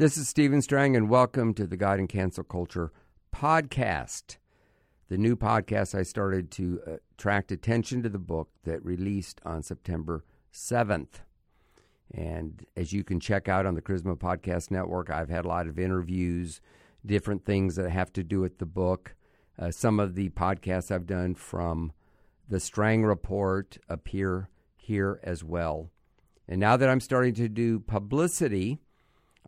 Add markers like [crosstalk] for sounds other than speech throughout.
This is Stephen Strang, and welcome to the God and Cancel Culture podcast. The new podcast I started to uh, attract attention to the book that released on September 7th. And as you can check out on the Charisma Podcast Network, I've had a lot of interviews, different things that have to do with the book. Uh, some of the podcasts I've done from the Strang Report appear here as well. And now that I'm starting to do publicity,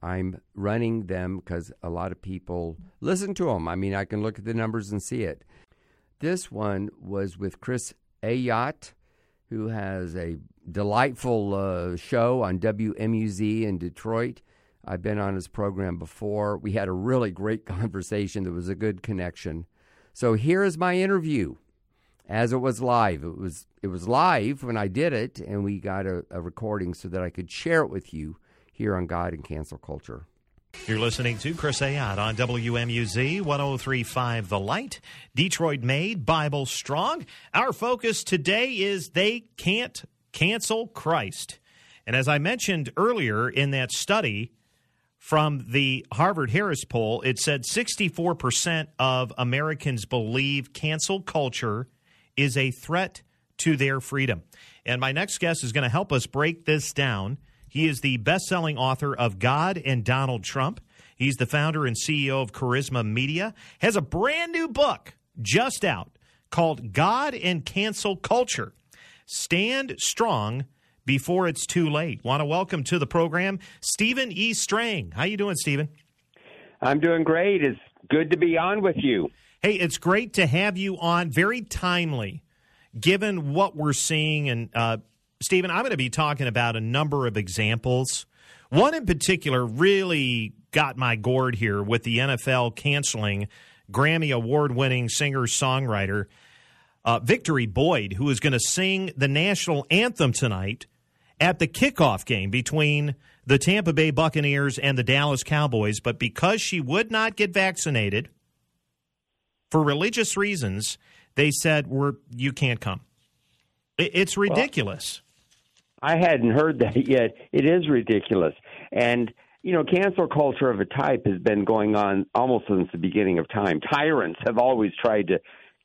I'm running them because a lot of people listen to them. I mean, I can look at the numbers and see it. This one was with Chris Ayotte, who has a delightful uh, show on WMUZ in Detroit. I've been on his program before. We had a really great [laughs] conversation. There was a good connection. So here is my interview as it was live. It was it was live when I did it, and we got a, a recording so that I could share it with you here on God and Cancel Culture. You're listening to Chris Ayotte on WMUZ 1035 The Light, Detroit made, Bible strong. Our focus today is they can't cancel Christ. And as I mentioned earlier in that study from the Harvard Harris poll, it said 64% of Americans believe cancel culture is a threat to their freedom. And my next guest is going to help us break this down. He is the best selling author of God and Donald Trump. He's the founder and CEO of Charisma Media, has a brand new book just out called God and Cancel Culture. Stand strong before it's too late. Want to welcome to the program Stephen E. Strang. How you doing, Stephen? I'm doing great. It's good to be on with you. Hey, it's great to have you on. Very timely, given what we're seeing and uh, Stephen, I'm going to be talking about a number of examples. One in particular really got my gourd here with the NFL canceling Grammy award winning singer songwriter uh, Victory Boyd, who is going to sing the national anthem tonight at the kickoff game between the Tampa Bay Buccaneers and the Dallas Cowboys. But because she would not get vaccinated for religious reasons, they said, We're, You can't come. It's ridiculous. Well, I hadn't heard [laughs] that yet. It is ridiculous. And, you know, cancel culture of a type has been going on almost since the beginning of time. Tyrants have always tried to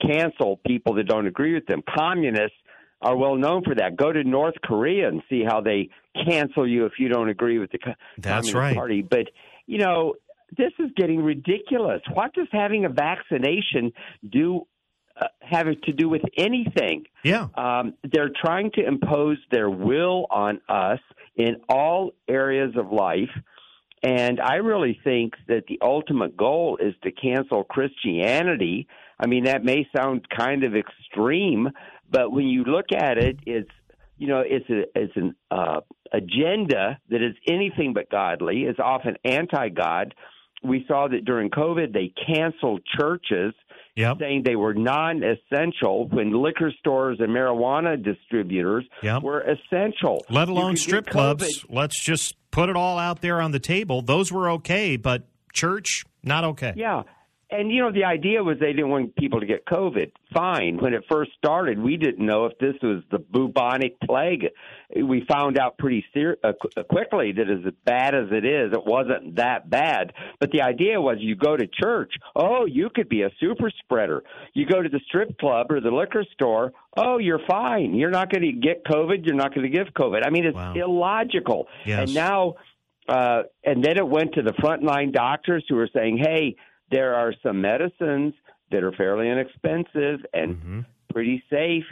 cancel people that don't agree with them. Communists are well known for that. Go to North Korea and see how they cancel you if you don't agree with the That's Communist right. Party. But, you know, this is getting ridiculous. What does having a vaccination do uh, having to do with anything. Yeah. Um, they're trying to impose their will on us in all areas of life. And I really think that the ultimate goal is to cancel Christianity. I mean, that may sound kind of extreme, but when you look at it, it's you know, it's a it's an uh, agenda that is anything but godly. It's often anti-God. We saw that during COVID, they canceled churches yep. saying they were non-essential when liquor stores and marijuana distributors yep. were essential. Let alone strip clubs. Let's just put it all out there on the table. Those were okay, but church not okay. Yeah. And you know the idea was they didn't want people to get COVID. Fine. When it first started, we didn't know if this was the bubonic plague. We found out pretty ser- uh, quickly that as bad as it is, it wasn't that bad. But the idea was you go to church, oh, you could be a super spreader. You go to the strip club or the liquor store, oh, you're fine. You're not going to get COVID. You're not going to give COVID. I mean, it's wow. illogical. Yes. And now, uh, and then it went to the frontline doctors who were saying, hey there are some medicines that are fairly inexpensive and mm-hmm. pretty safe.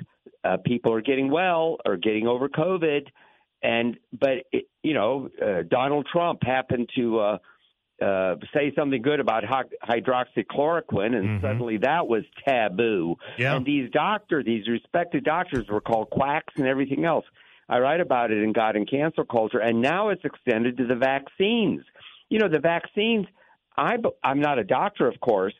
Uh, people are getting well or getting over COVID, and but it, you know uh, Donald Trump happened to uh, uh, say something good about hydroxychloroquine, and mm-hmm. suddenly that was taboo. Yeah. And these doctors, these respected doctors, were called quacks and everything else. I write about it in God and Cancel Culture, and now it's extended to the vaccines. You know, the vaccines I, I'm not a doctor, of course,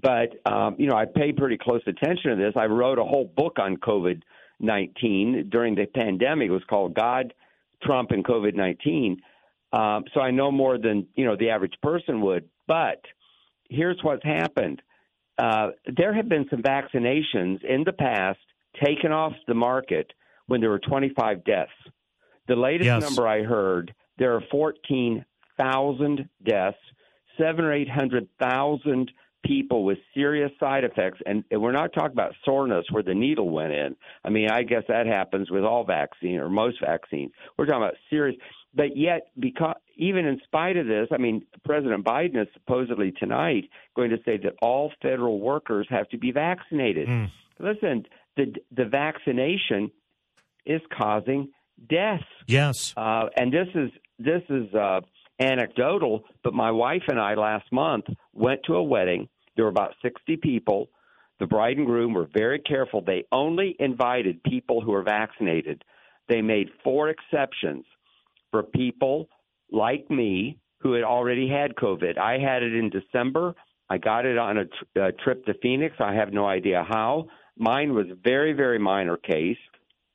but um, you know I pay pretty close attention to this. I wrote a whole book on COVID nineteen during the pandemic. It was called God, Trump, and COVID nineteen. Um, so I know more than you know the average person would. But here's what's happened: uh, there have been some vaccinations in the past taken off the market when there were 25 deaths. The latest yes. number I heard, there are 14 thousand deaths, seven or eight hundred thousand people with serious side effects, and we're not talking about soreness where the needle went in. I mean, I guess that happens with all vaccine or most vaccines. We're talking about serious, but yet because even in spite of this, I mean, President Biden is supposedly tonight going to say that all federal workers have to be vaccinated. Mm. Listen, the the vaccination is causing deaths. Yes, uh, and this is this is uh, anecdotal, but my wife and I last month went to a wedding. There were about sixty people. The bride and groom were very careful. They only invited people who were vaccinated. They made four exceptions for people like me who had already had COVID. I had it in December. I got it on a, tr- a trip to Phoenix. I have no idea how. Mine was very, very minor case,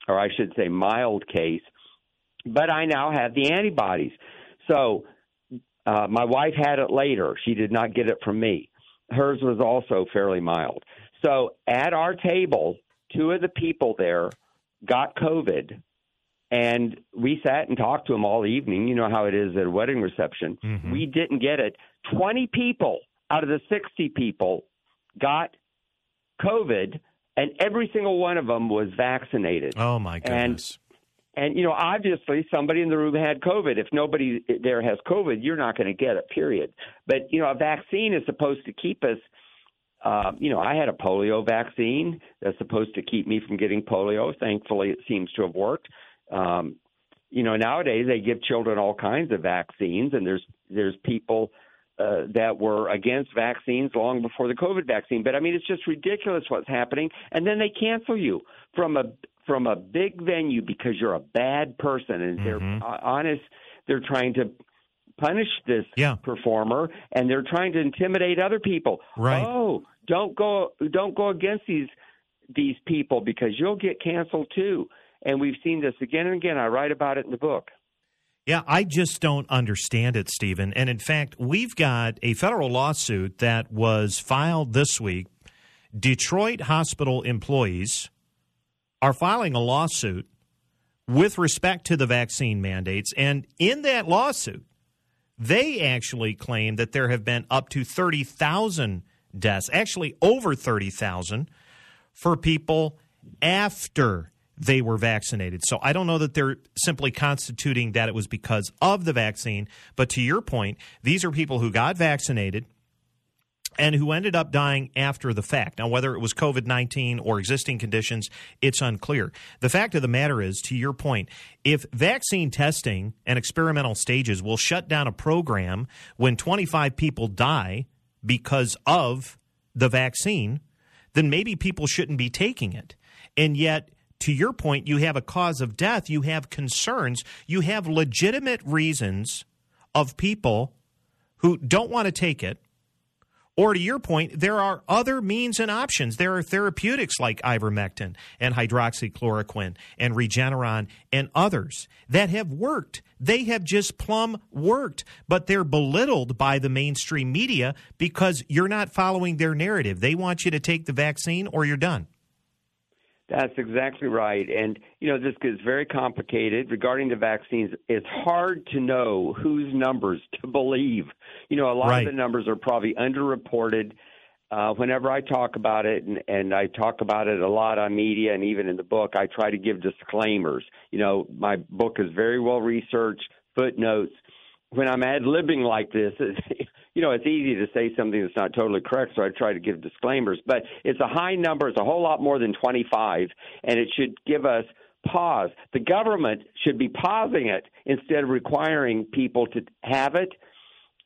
or I should say mild case, but I now have the antibodies. So uh, my wife had it later. She did not get it from me. Hers was also fairly mild. So at our table, two of the people there got COVID, and we sat and talked to them all evening. You know how it is at a wedding reception. Mm-hmm. We didn't get it. 20 people out of the 60 people got COVID and every single one of them was vaccinated. Oh my goodness! And, and you know, obviously, somebody in the room had COVID. If nobody there has COVID, you're not going to get it. Period. But you know, a vaccine is supposed to keep us. Uh, you know, I had a polio vaccine that's supposed to keep me from getting polio. Thankfully, it seems to have worked. Um, you know, nowadays they give children all kinds of vaccines, and there's there's people uh, that were against vaccines long before the COVID vaccine. But I mean, it's just ridiculous what's happening. And then they cancel you from a from a big venue because you're a bad person, and mm-hmm. they're honest. They're trying to punish this yeah. performer, and they're trying to intimidate other people. Right? Oh, don't go don't go against these these people because you'll get canceled too. And we've seen this again and again. I write about it in the book. Yeah, I just don't understand it, Stephen. And in fact, we've got a federal lawsuit that was filed this week. Detroit hospital employees are filing a lawsuit with respect to the vaccine mandates. And in that lawsuit, they actually claim that there have been up to 30,000 deaths, actually over 30,000 for people after they were vaccinated. So I don't know that they're simply constituting that it was because of the vaccine. But to your point, these are people who got vaccinated and who ended up dying after the fact. Now, whether it was COVID 19 or existing conditions, it's unclear. The fact of the matter is, to your point, if vaccine testing and experimental stages will shut down a program when 25 people die because of the vaccine, then maybe people shouldn't be taking it. And yet, to your point, you have a cause of death, you have concerns, you have legitimate reasons of people who don't want to take it. Or to your point, there are other means and options. There are therapeutics like ivermectin and hydroxychloroquine and Regeneron and others that have worked. They have just plumb worked, but they're belittled by the mainstream media because you're not following their narrative. They want you to take the vaccine or you're done. That's exactly right. And, you know, this gets very complicated. Regarding the vaccines, it's hard to know whose numbers to believe. You know, a lot right. of the numbers are probably underreported. Uh, whenever I talk about it, and, and I talk about it a lot on media and even in the book, I try to give disclaimers. You know, my book is very well researched, footnotes. When I'm ad libbing like this, [laughs] you know, it's easy to say something that's not totally correct, so I try to give disclaimers. But it's a high number. It's a whole lot more than 25, and it should give us pause. The government should be pausing it instead of requiring people to have it.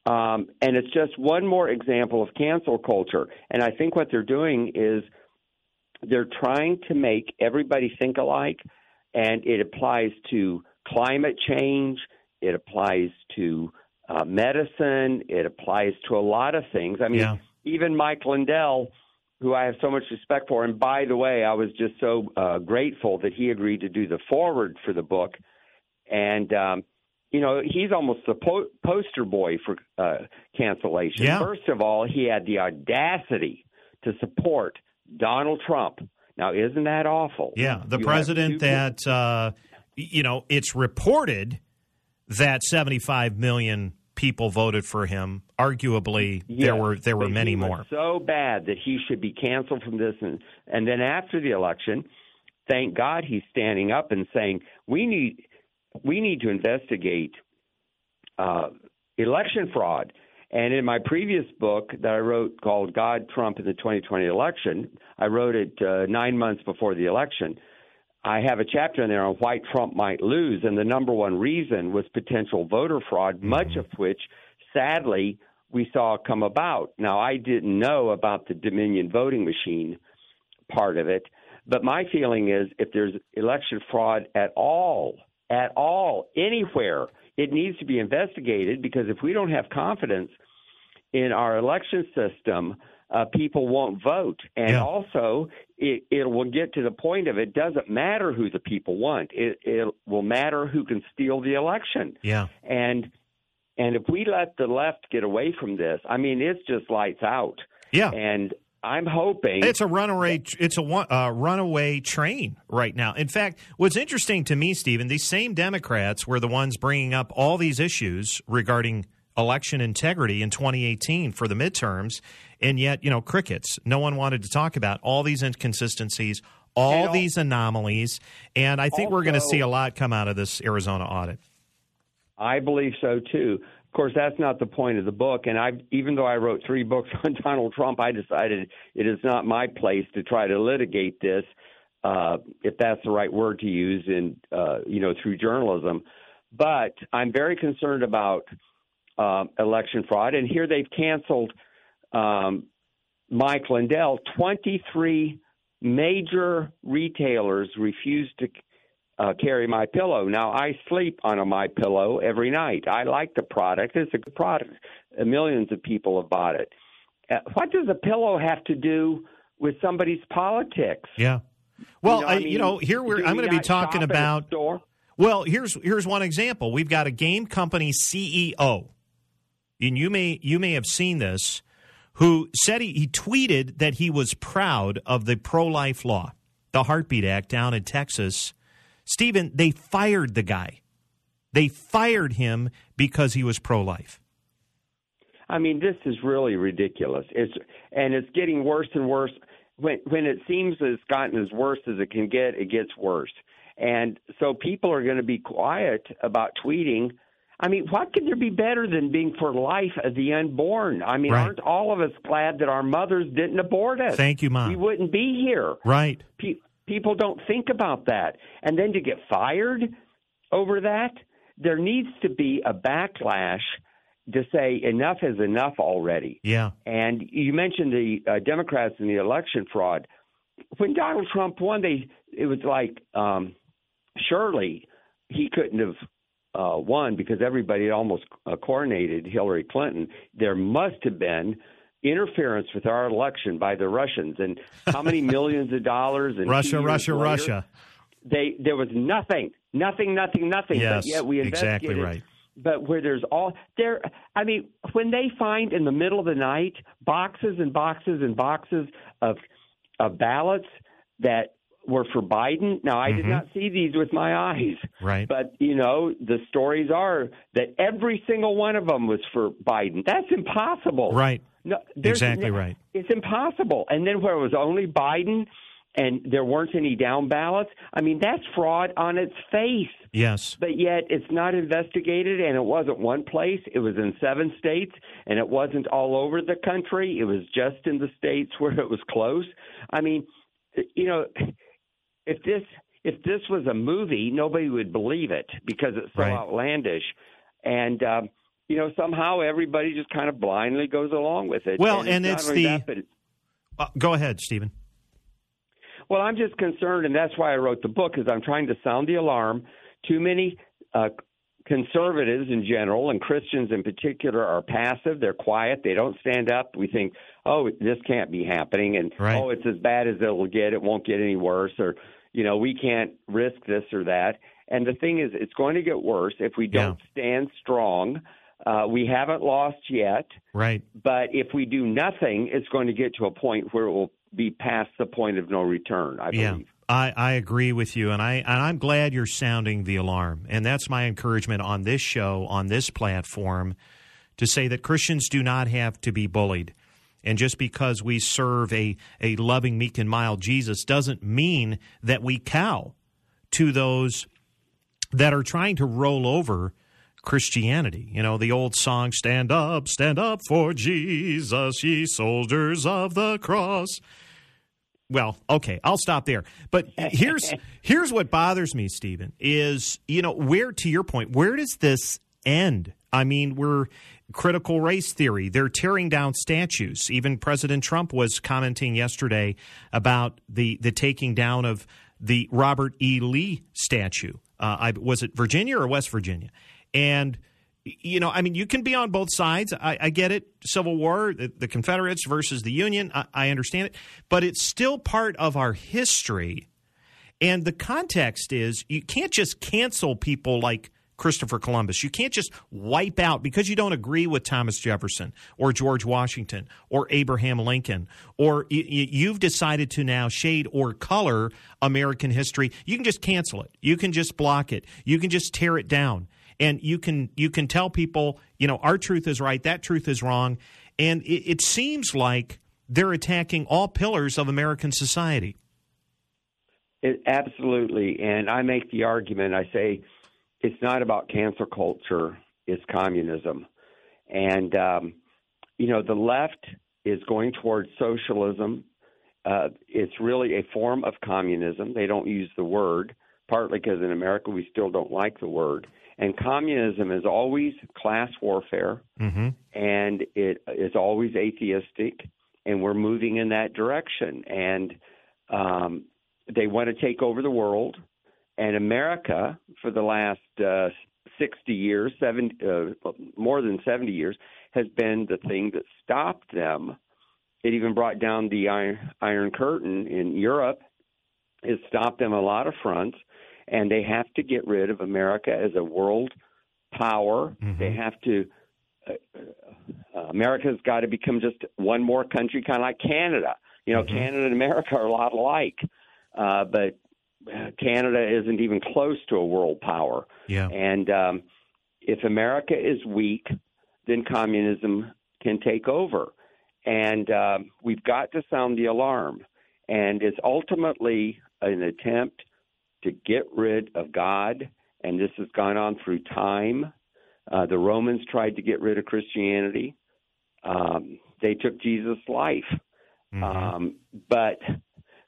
Um, and it's just one more example of cancel culture. And I think what they're doing is they're trying to make everybody think alike, and it applies to climate change. It applies to uh, medicine. It applies to a lot of things. I mean, yeah. even Mike Lindell, who I have so much respect for, and by the way, I was just so uh, grateful that he agreed to do the foreword for the book. And um, you know, he's almost the po- poster boy for uh, cancellation. Yeah. First of all, he had the audacity to support Donald Trump. Now, isn't that awful? Yeah, the you president that uh, you know it's reported that 75 million people voted for him. Arguably, Yes, there were there were many more. So bad that he should be canceled from this, and and then after the election, thank God he's standing up and saying we need we need to investigate uh, election fraud. And in my previous book that I wrote called God, Trump, and the 2020 Election, I wrote it uh, nine months before the election. I have a chapter in there on why Trump might lose, and the number one reason was potential voter fraud, mm-hmm. much of which, sadly, we saw come about. Now, I didn't know about the Dominion voting machine part of it, but my feeling is if there's election fraud at all, at all, anywhere, it needs to be investigated because if we don't have confidence in our election system, uh, people won't vote. And Yeah. also, it, it will get to the point of it doesn't matter who the people want. It, it will matter who can steal the election. Yeah. And and if we let the left get away from this, I mean, it's just lights out. Yeah. And I'm hoping It's a runaway. It's a uh, runaway train right now. In fact, what's interesting to me, Stephen, these same Democrats were the ones bringing up all these issues regarding election integrity in 2018 for the midterms, and yet, you know, crickets. No one wanted to talk about all these inconsistencies, all And these anomalies, and I think we're going to see a lot come out of this Arizona audit. I believe so too. Of course, that's not the point of the book. And I, even though I wrote three books [laughs] on Donald Trump, I decided it is not my place to try to litigate this, uh, if that's the right word to use, in uh, you know through journalism. But I'm very concerned about uh, election fraud. And here they've canceled um, Mike Lindell. 23 major retailers refused to uh, carry MyPillow. Now I sleep on a MyPillow every night. I like the product. It's a good product. Millions of people have bought it. Uh, what does a pillow have to do with somebody's politics? Yeah. Well, know, I, I you know, here we're, I'm going to be talking about? Well, here's here's one example. We've got a game company CEO, and you may you may have seen this, who said he, he tweeted that he was proud of the pro life law, the Heartbeat Act down in Texas. Stephen, they fired the guy. They fired him because he was pro life. I mean, this is really ridiculous. It's and it's getting worse and worse. When when it seems it's gotten as worse as it can get, it gets worse. And so people are going to be quiet about tweeting. I mean, what could there be better than being for life of the unborn? I mean, Right. aren't all of us glad that our mothers didn't abort us? Thank you, Mom. We wouldn't be here. Right. Pe- people don't think about that. And then to get fired over that, there needs to be a backlash to say enough is enough already. Yeah. And you mentioned the uh, Democrats and the election fraud. When Donald Trump won, they it was like um, surely he couldn't have uh, won because everybody almost uh, coronated Hillary Clinton. There must have been interference with our election by the Russians, and how many [laughs] millions of dollars? And Russia, Russia, later, Russia. They there was nothing, nothing, nothing, nothing. Yes, but yet we exactly right. but where there's all there i mean when they find in the middle of the night boxes and boxes and boxes of of ballots that were for biden now i did Mhm. not see these with my eyes Right. but you know the stories are that every single one of them was for biden that's impossible Right. no, Exactly no- right. It's impossible. And then where it was only Biden and there weren't any down ballots, I mean, that's fraud on its face. Yes. But yet it's not investigated, and it wasn't one place. It was in seven states, and it wasn't all over the country. It was just in the states where it was close. I mean, you know, if this if this was a movie, nobody would believe it because it's so Right. outlandish, and um, you know somehow everybody just kind of blindly goes along with it. Well, and not it's the- that, but Uh, go ahead, Stephen. Well, I'm just concerned, and that's why I wrote the book, is I'm trying to sound the alarm. Too many uh, conservatives in general, and Christians in particular, are passive. They're quiet. They don't stand up. We think, oh, this can't be happening, and Right. oh, it's as bad as it'll get. It won't get any worse, or you know, we can't risk this or that. And the thing is, it's going to get worse if we don't stand strong. Uh, we haven't lost yet. Right. But if we do nothing, it's going to get to a point where it will be past the point of no return. I Yeah, believe. I, I agree with you, and I and I'm glad you're sounding the alarm, and that's my encouragement on this show, on this platform, to say that Christians do not have to be bullied. And just because we serve a, a loving, meek, and mild Jesus doesn't mean that we cow to those that are trying to roll over Christianity. You know, the old song, Stand Up, Stand Up for Jesus, ye soldiers of the cross. Well, okay, I'll stop there. But here's [laughs] here's what bothers me, Stephen, is you know, where to your point, where does this end? I mean, we're critical race theory. They're tearing down statues. Even President Trump was commenting yesterday about the the taking down of the Robert E. Lee statue. Uh, I, was it Virginia or West Virginia? And you know, I mean, you can be on both sides. I, I get it. Civil War, the, the Confederates versus the Union. I, I understand it, but it's still part of our history. And the context is you can't just cancel people like Christopher Columbus. You can't just wipe out because you don't agree with Thomas Jefferson or George Washington or Abraham Lincoln, or you've decided to now shade or color American history. You can just cancel it. You can just block it. You can just tear it down and you can you can tell people you know our truth is right that truth is wrong and it, it seems like they're attacking all pillars of american society it, absolutely and i make the argument i say it's not about cancer culture it's communism and um, you know the left is going towards socialism uh, it's really a form of communism they don't use the word partly because in america we still don't like the word and communism is always class warfare, mm-hmm. and it is always atheistic, and we're moving in that direction. And um, they want to take over the world. And America, for the last uh, 60 years, seven, uh, more than 70 years, has been the thing that stopped them. It even brought down the Iron, Iron Curtain in Europe. It stopped them a lot of fronts and they have to get rid of America as a world power. Mm-hmm. They have to. Uh, uh, America's got to become just one more country, kind of like Canada. You know, mm-hmm. Canada and America are a lot alike, uh, but Canada isn't even close to a world power. Yeah. And um, if America is weak, then communism can take over. And uh, we've got to sound the alarm. And it's ultimately an attempt to get rid of God, and this has gone on through time. Uh, the Romans tried to get rid of Christianity. Um, they took Jesus' life. Mm-hmm. Um, but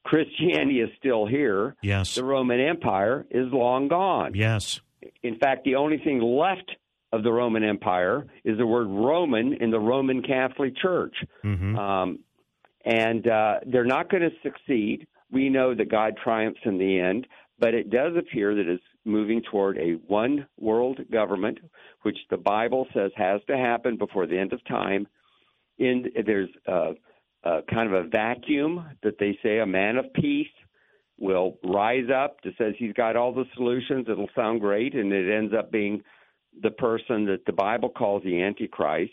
Christianity is still here. Yes. The Roman Empire is long gone. Yes. In fact, the only thing left of the Roman Empire is the word Roman in the Roman Catholic Church. Mm-hmm. Um, and uh, they're not going to succeed. We know that God triumphs in the end. But it does appear that it's moving toward a one world government, which the Bible says has to happen before the end of time. In there's a, a kind of a vacuum that they say a man of peace will rise up that says he's got all the solutions. It'll sound great, and it ends up being the person that the Bible calls the Antichrist.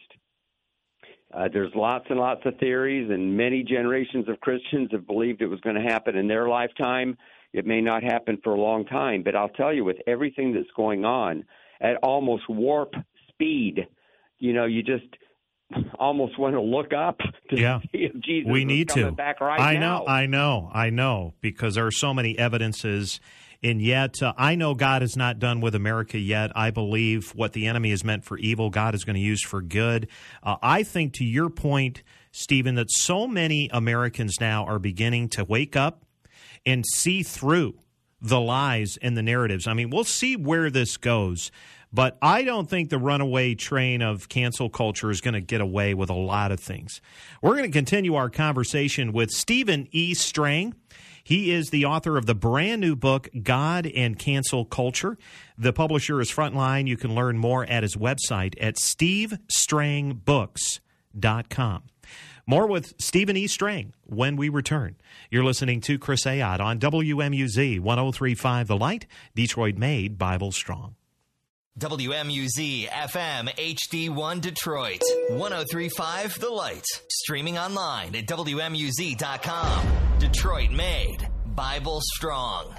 Uh, there's lots and lots of theories, and many generations of Christians have believed it was going to happen in their lifetime. It may not happen for a long time, but I'll tell you, with everything that's going on at almost warp speed, you know, you just almost want to look up to yeah. [laughs] see if Jesus we need to. back right I now. know, I know, I know, because there are so many evidences. And yet, uh, I know God is not done with America yet. I believe what the enemy has meant for evil, God is going to use for good. Uh, I think, to your point, Stephen, that so many Americans now are beginning to wake up and see through the lies and the narratives. I mean, we'll see where this goes. But I don't think the runaway train of cancel culture is going to get away with a lot of things. We're going to continue our conversation with Stephen E. Strang. He is the author of the brand new book, God and Cancel Culture. The publisher is Frontline. You can learn more at his website at stevestrangbooks.com. More with Stephen E. Strang when we return. You're listening to Chris Ayotte on WMUZ 1035 The Light, Detroit made Bible Strong. WMUZ FM HD1 Detroit 1035 The Light. Streaming online at WMUZ.com. Detroit made Bible Strong.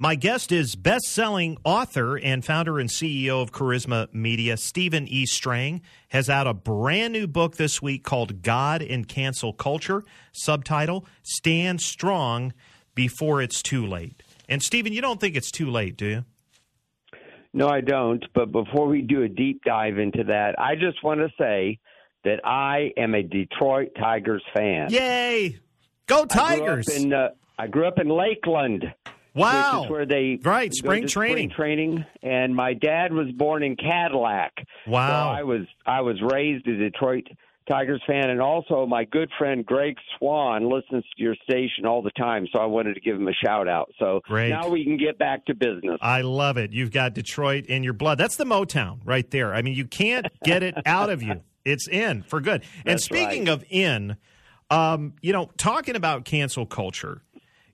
My guest is best selling author and founder and CEO of Charisma Media, Stephen E. Strang, has out a brand new book this week called God and Cancel Culture, subtitle Stand Strong Before It's Too Late. And Stephen, you don't think it's too late, do you? No, I don't. But before we do a deep dive into that, I just want to say that I am a Detroit Tigers fan. Yay! Go Tigers! I grew up in, uh, I grew up in Lakeland. Wow. Which is where they right spring training. Spring training, and my dad was born in Cadillac. Wow. So I was I was raised a Detroit Tigers fan, and also my good friend Greg Swan listens to your station all the time. So I wanted to give him a shout out. So Great. now we can get back to business. I love it. You've got Detroit in your blood. That's the Motown right there. I mean, you can't get it out of you. [laughs] It's in for good. and That's speaking right. of in, um, you know, talking about cancel culture,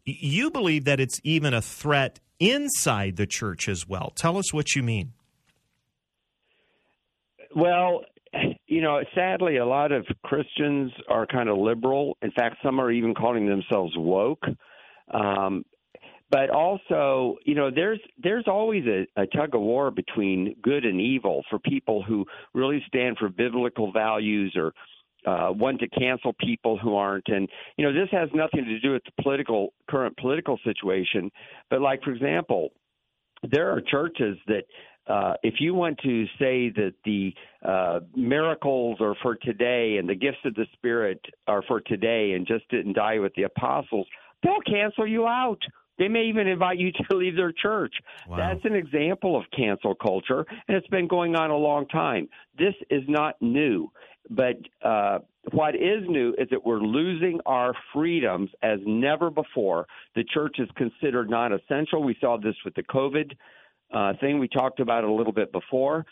you believe that it's even a threat inside the church as well. Tell us what you mean. Well, you know, sadly, a lot of Christians are kind of liberal. In fact, some are even calling themselves woke. Um, but also, you know, there's there's always a, a tug of war between good and evil for people who really stand for biblical values or uh, want to cancel people who aren't. And you know, this has nothing to do with the political current political situation. But like, for example, there are churches that uh, if you want to say that the uh, miracles are for today and the gifts of the Spirit are for today and just didn't die with the apostles, they'll cancel you out. They may even invite you [laughs] to leave their church. Wow. That's an example of cancel culture, and it's been going on a long time. This is not new, but uh, what is new is that we're losing our freedoms as never before. The church is considered non essential. We saw this with the COVID uh, thing we talked about a little bit before.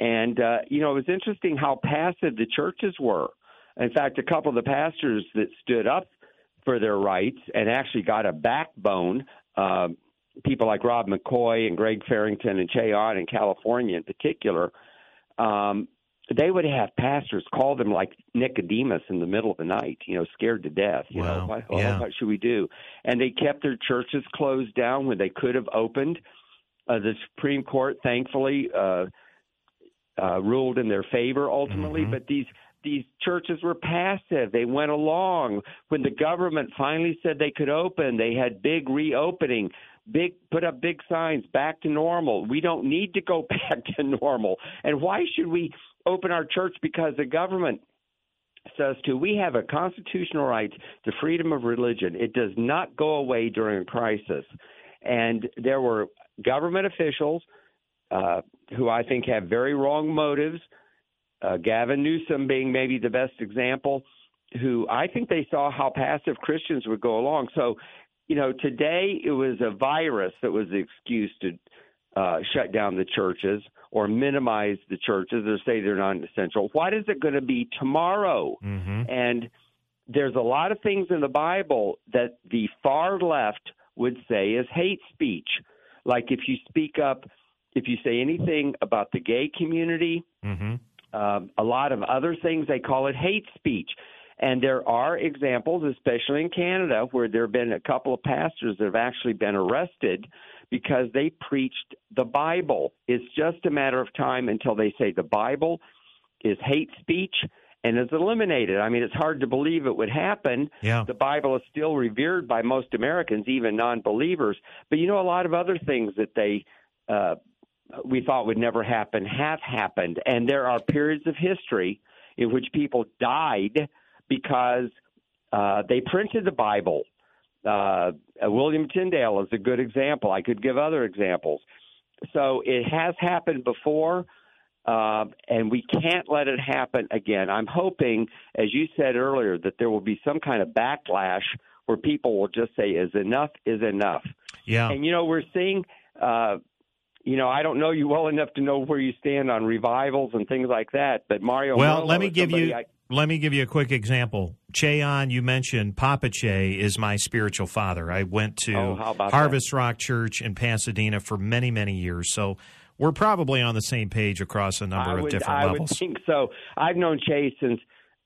And, uh, you know, it was interesting how passive the churches were. In fact, a couple of the pastors that stood up for their rights and actually got a backbone, uh, people like Rob McCoy and Greg Fairrington and Che Ahn in California in particular, um, they would have pastors call them like Nicodemus in the middle of the night, you know, scared to death. You Wow. know, what, Yeah. what should we do? And they kept their churches closed down when they could have opened. Uh, the Supreme Court, thankfully, uh, uh, ruled in their favor ultimately. Mhm. But these these churches were passive. They went along when the government finally said they could open. They had big reopening, big put up big signs back to normal. We don't need to go [laughs] back to normal. And why should we open our church because the government says to we have a constitutional right to freedom of religion. It does not go away during a crisis. And there were government officials uh, who I think have very wrong motives. Uh, Gavin Newsom being maybe the best example, who I think they saw how passive Christians would go along. So, you know, today it was a virus that was the excuse to uh, shut down the churches or minimize the churches or say they're non essential. What is it going to be tomorrow? Mm-hmm. And there's a lot of things in the Bible that the far left would say is hate speech. Like if you speak up, if you say anything about the gay community, Mm-hmm. um, a lot of other things, they call it hate speech. And there are examples, especially in Canada, where there have been a couple of pastors that have actually been arrested because they preached the Bible. It's just a matter of time until they say the Bible is hate speech and is eliminated. I mean, it's hard to believe it would happen. Yeah. The Bible is still revered by most Americans, even non believers. But you know, a lot of other things that they uh, we thought would never happen have happened. And there are periods of history in which people died because uh, they printed the Bible. Uh, William Tyndale is a good example. I could give other examples. So it has happened before, uh, and we can't let it happen again. I'm hoping, as you said earlier, that there will be some kind of backlash where people will just say, "Is enough is enough." Yeah. And you know, we're seeing. Uh, you know, I don't know you well enough to know where you stand on revivals and things like that. But Mario, Well, Murillo let me give you I- let me give you a quick example. Che Ahn, you mentioned Papa Che is my spiritual father. I went to Oh, Harvest Rock Church in Pasadena for many many years, so we're probably on the same page across a number I of would, different I levels. would think so. I've known Che's since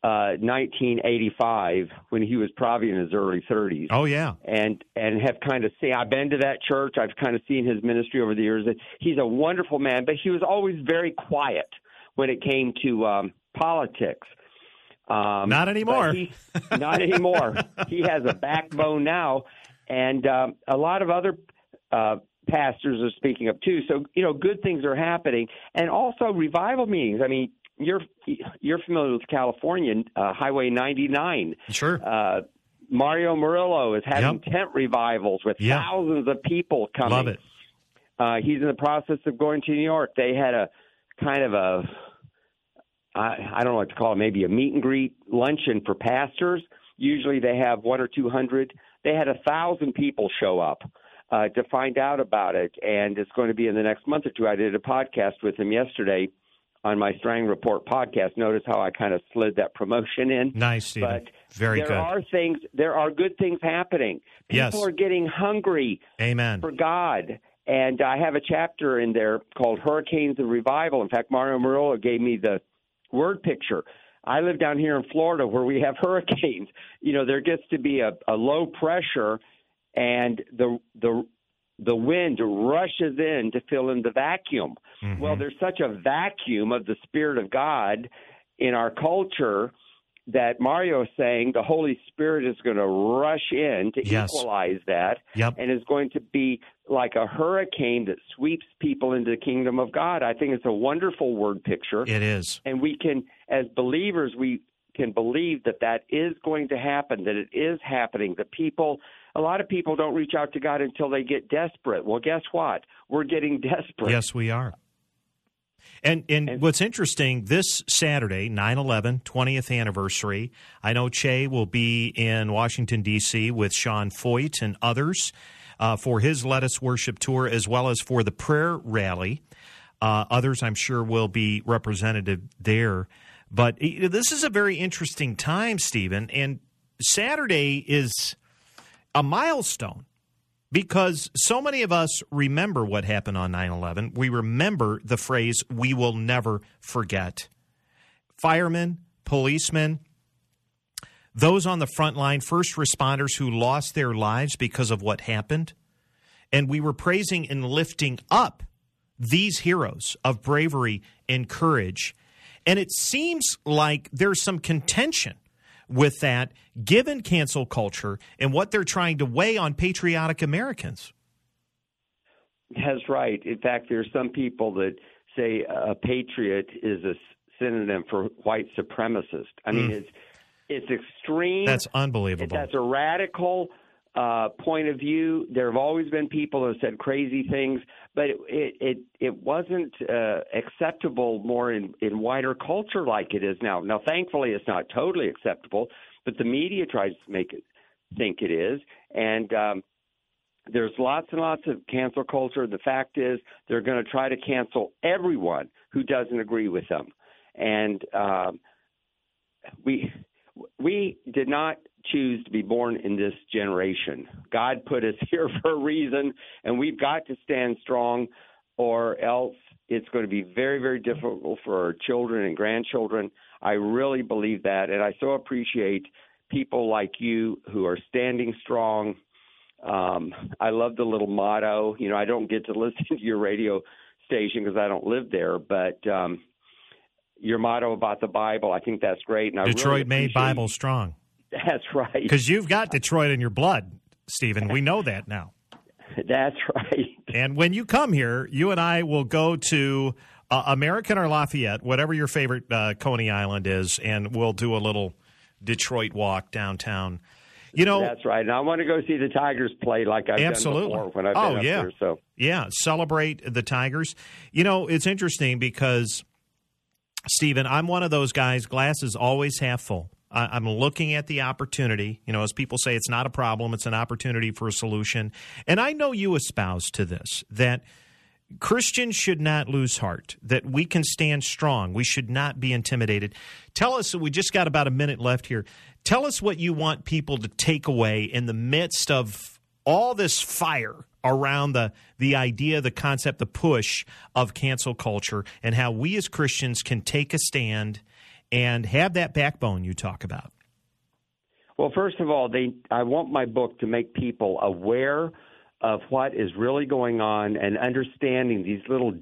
uh, 1985 when he was probably in his early 30s. Oh yeah, and and have kind of seen. I've been to that church. I've kind of seen his ministry over the years. He's a wonderful man, but he was always very quiet when it came to um, politics. Um, not anymore. not anymore. [laughs] he has a backbone now, and um, a lot of other uh, pastors are speaking up too. So you know, good things are happening, and also revival meetings. I mean, you're you're familiar with California uh, Highway 99. Sure. Uh, Mario Murillo is having yep. tent revivals with yep. thousands of people coming. Love it. Uh, he's in the process of going to New York. They had a kind of a I, I don't know what to call it, maybe a meet and greet luncheon for pastors. Usually they have one or two hundred. They had a thousand people show up uh, to find out about it, and it's going to be in the next month or two. I did a podcast with him yesterday on my Strang Report podcast. Notice how I kind of slid that promotion in. Nice, Stephen. But Very there good. There are things. There are good things happening. People yes. are getting hungry. Amen. For God. And I have a chapter in there called Hurricanes and Revival. In fact, Mario Murillo gave me the word picture. I live down here in Florida where we have [laughs] hurricanes. You know, there gets to be a, a low pressure and the the the wind rushes in to fill in the vacuum. Mm-hmm. Well, there's such a vacuum of the Spirit of God in our culture that Mario is saying the Holy Spirit is going to rush in to yes. equalize that yep. and is going to be like a hurricane that sweeps people into the kingdom of God. I think it's a wonderful word picture. It is. And we can, as believers, we can believe that that is going to happen, that it is happening. The people, a lot of people don't reach out to God until they get desperate. Well, guess what? We're getting desperate. Yes, we are. And, and, and what's interesting, this Saturday, 9 11, 20th anniversary, I know Che will be in Washington, D.C. with Sean Feucht and others uh, for his Let Us Worship tour, as well as for the prayer rally. Uh, others, I'm sure, will be representative there. But this is a very interesting time, Stephen. And Saturday is a milestone because so many of us remember what happened on 9 11. We remember the phrase, we will never forget. Firemen, policemen, those on the front line, first responders who lost their lives because of what happened. And we were praising and lifting up these heroes of bravery and courage. And it seems like there's some contention with that, given cancel culture and what they're trying to weigh on patriotic Americans. That's right. In fact, there's some people that say a patriot is a synonym for white supremacist. I mean, mm. it's it's extreme. That's unbelievable. That's a radical uh, point of view. There have always been people who said crazy things, but it it it, it wasn't uh, acceptable more in in wider culture like it is now. Now, thankfully, it's not totally acceptable, but the media tries to make it think it is, and. Um, there's lots and lots of cancel culture. The fact is, they're going to try to cancel everyone who doesn't agree with them, and um, we we did not choose to be born in this generation. God put us [laughs] here for a reason, and we've got to stand strong, or else it's going to be very, very difficult for our children and grandchildren. I really believe that, and I so appreciate people like you who are standing strong. Um, I love the little motto. You know, I don't get to [laughs] listen to your radio station because I don't live there, but um, your motto about the Bible. I think that's great. And Detroit really made Bible strong. That's right. Because you've got Detroit in your blood, Stephen. We know that now. [laughs] That's right. And when you come here, you and I will go to uh, American or Lafayette, whatever your favorite uh, Coney Island is, and we'll do a little Detroit walk downtown. You know, that's right. And I want to go see the Tigers play like I've absolutely. done before when I've oh, been yeah. There, so yeah, celebrate the Tigers. You know, it's interesting because Stephen, I'm one of those guys. Glasses always half full. I'm looking at the opportunity. You know, as people say, it's not a problem; it's an opportunity for a solution. And I know you espouse to this that Christians should not lose heart, that we can stand strong. We should not be intimidated. Tell us, we just got about a minute left here. Tell us what you want people to take away in the midst of all this fire around the the idea, the concept, the push of cancel culture, and how we as Christians can take a stand and have that backbone you talk about? Well, first of all, they I want my book to make people aware of what is really going on and understanding these little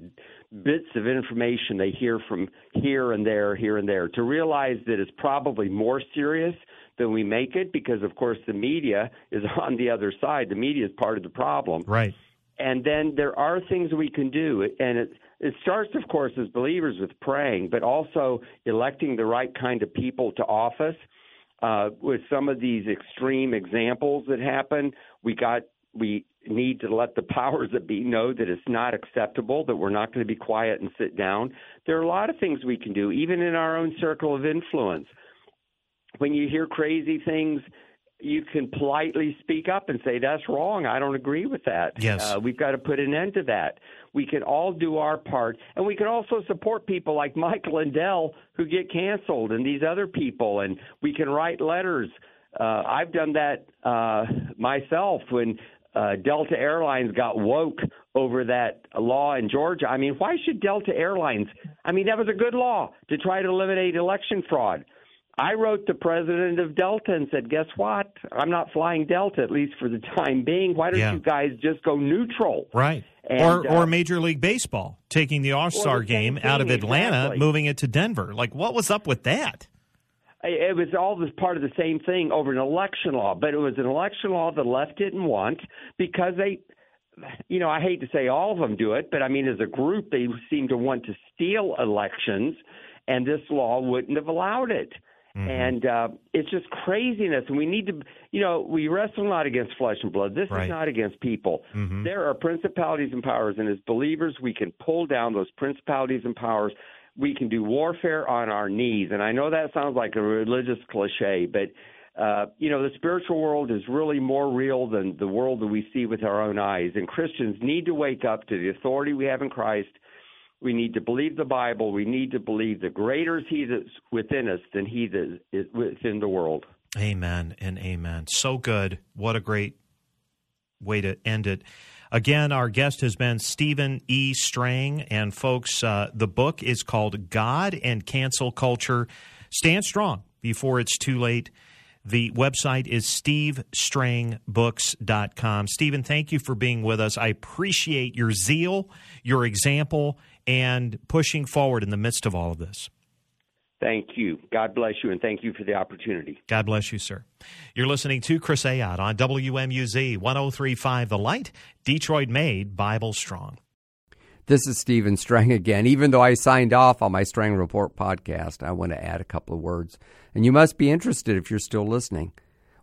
bits of information they hear from here and there, here and there, to realize that it's probably more serious than we make it because, of course, the media is [laughs] on the other side. The media is part of the problem. Right. And then there are things we can do. And it, it starts, of course, as believers with praying, but also electing the right kind of people to office. Uh, with some of these extreme examples that happen, we got we need to let the [laughs] powers that be know that it's not acceptable, that we're not going to be quiet and sit down. There are a lot of things we can do, even in our own circle of influence. When you hear crazy things, you can politely speak up and say, That's wrong. I don't agree with that. Yes. Uh, we've got to put an end to that. We can all do our part. And we can also support people like Mike Lindell who get canceled and these other people. And we can write letters. Uh, I've done that uh, myself when uh, Delta Airlines got woke over that law in Georgia. I mean, why should Delta Airlines? I mean, that was a good law to try to eliminate election fraud. I wrote the president of Delta and said, "Guess what? I'm not flying Delta at least for the time being. Why don't Yeah. you guys just go neutral?" Right. And, or, uh, or Major League Baseball taking the All Star game out of Atlanta, exactly. moving it to Denver. Like, what was up with that? It was all this part of the same thing over an election law, but it was an election law the left didn't want because they, you know, I hate to say all of them do it, but I mean, as a group, they seem to want to steal elections, and this law wouldn't have allowed it. And uh, it's just craziness. And we need to, you know, we wrestle not against flesh and blood. This Right. is not against people. There are principalities and powers, and as believers, we can pull down those principalities and powers. We can do warfare on our knees. And I know that sounds like a religious cliche, but uh, you know, the spiritual world is really more real than the world that we see with our own eyes. And Christians need to wake up to the authority we have in Christ. We need to believe the Bible. We need to believe the greater is He that's within us than He that is within the world. Amen and amen. So good. What a great way to end it. Again, our guest has been Stephen E. Strang. And folks, uh, the book is called God and Cancel Culture. Stand strong before it's too late. The website is stevestrangbooks.com. Stephen, thank you for being with us. I appreciate your zeal, your example, and pushing forward in the midst of all of this. Thank you. God bless you, and thank you for the opportunity. God bless you, sir. You're listening to Chris Ayotte on WMUZ 1035 The Light, Detroit made Bible strong. This is Stephen Strang again. Even though I signed off on my Strang Report podcast, I want to add a couple of words. And you must be interested if you're still listening.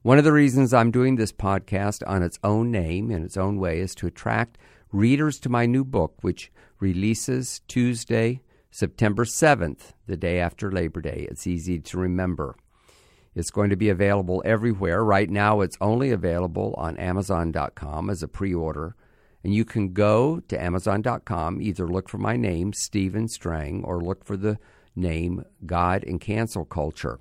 One of the reasons I'm doing this podcast on its own name, in its own way, is to attract readers to my new book, which releases Tuesday, September 7th, the day after Labor Day. It's easy to remember. It's going to be available everywhere. Right now, it's only available on Amazon.com as a pre order. And you can go to Amazon.com, either look for my name, Stephen Strang, or look for the name God and Cancel Culture.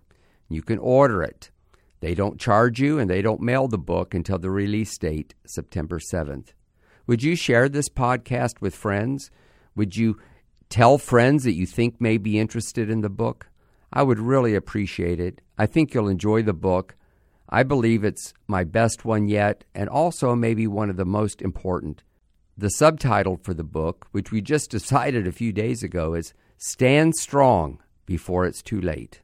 You can order it. They don't charge you and they don't mail the book until the release date, September 7th. Would you share this podcast with friends? Would you tell friends that you think may be interested in the book? I would really appreciate it. I think you'll enjoy the book. I believe it's my best one yet, and also maybe one of the most important. The subtitle for the book, which we just [laughs] decided a few days ago, is Stand Strong Before It's Too Late.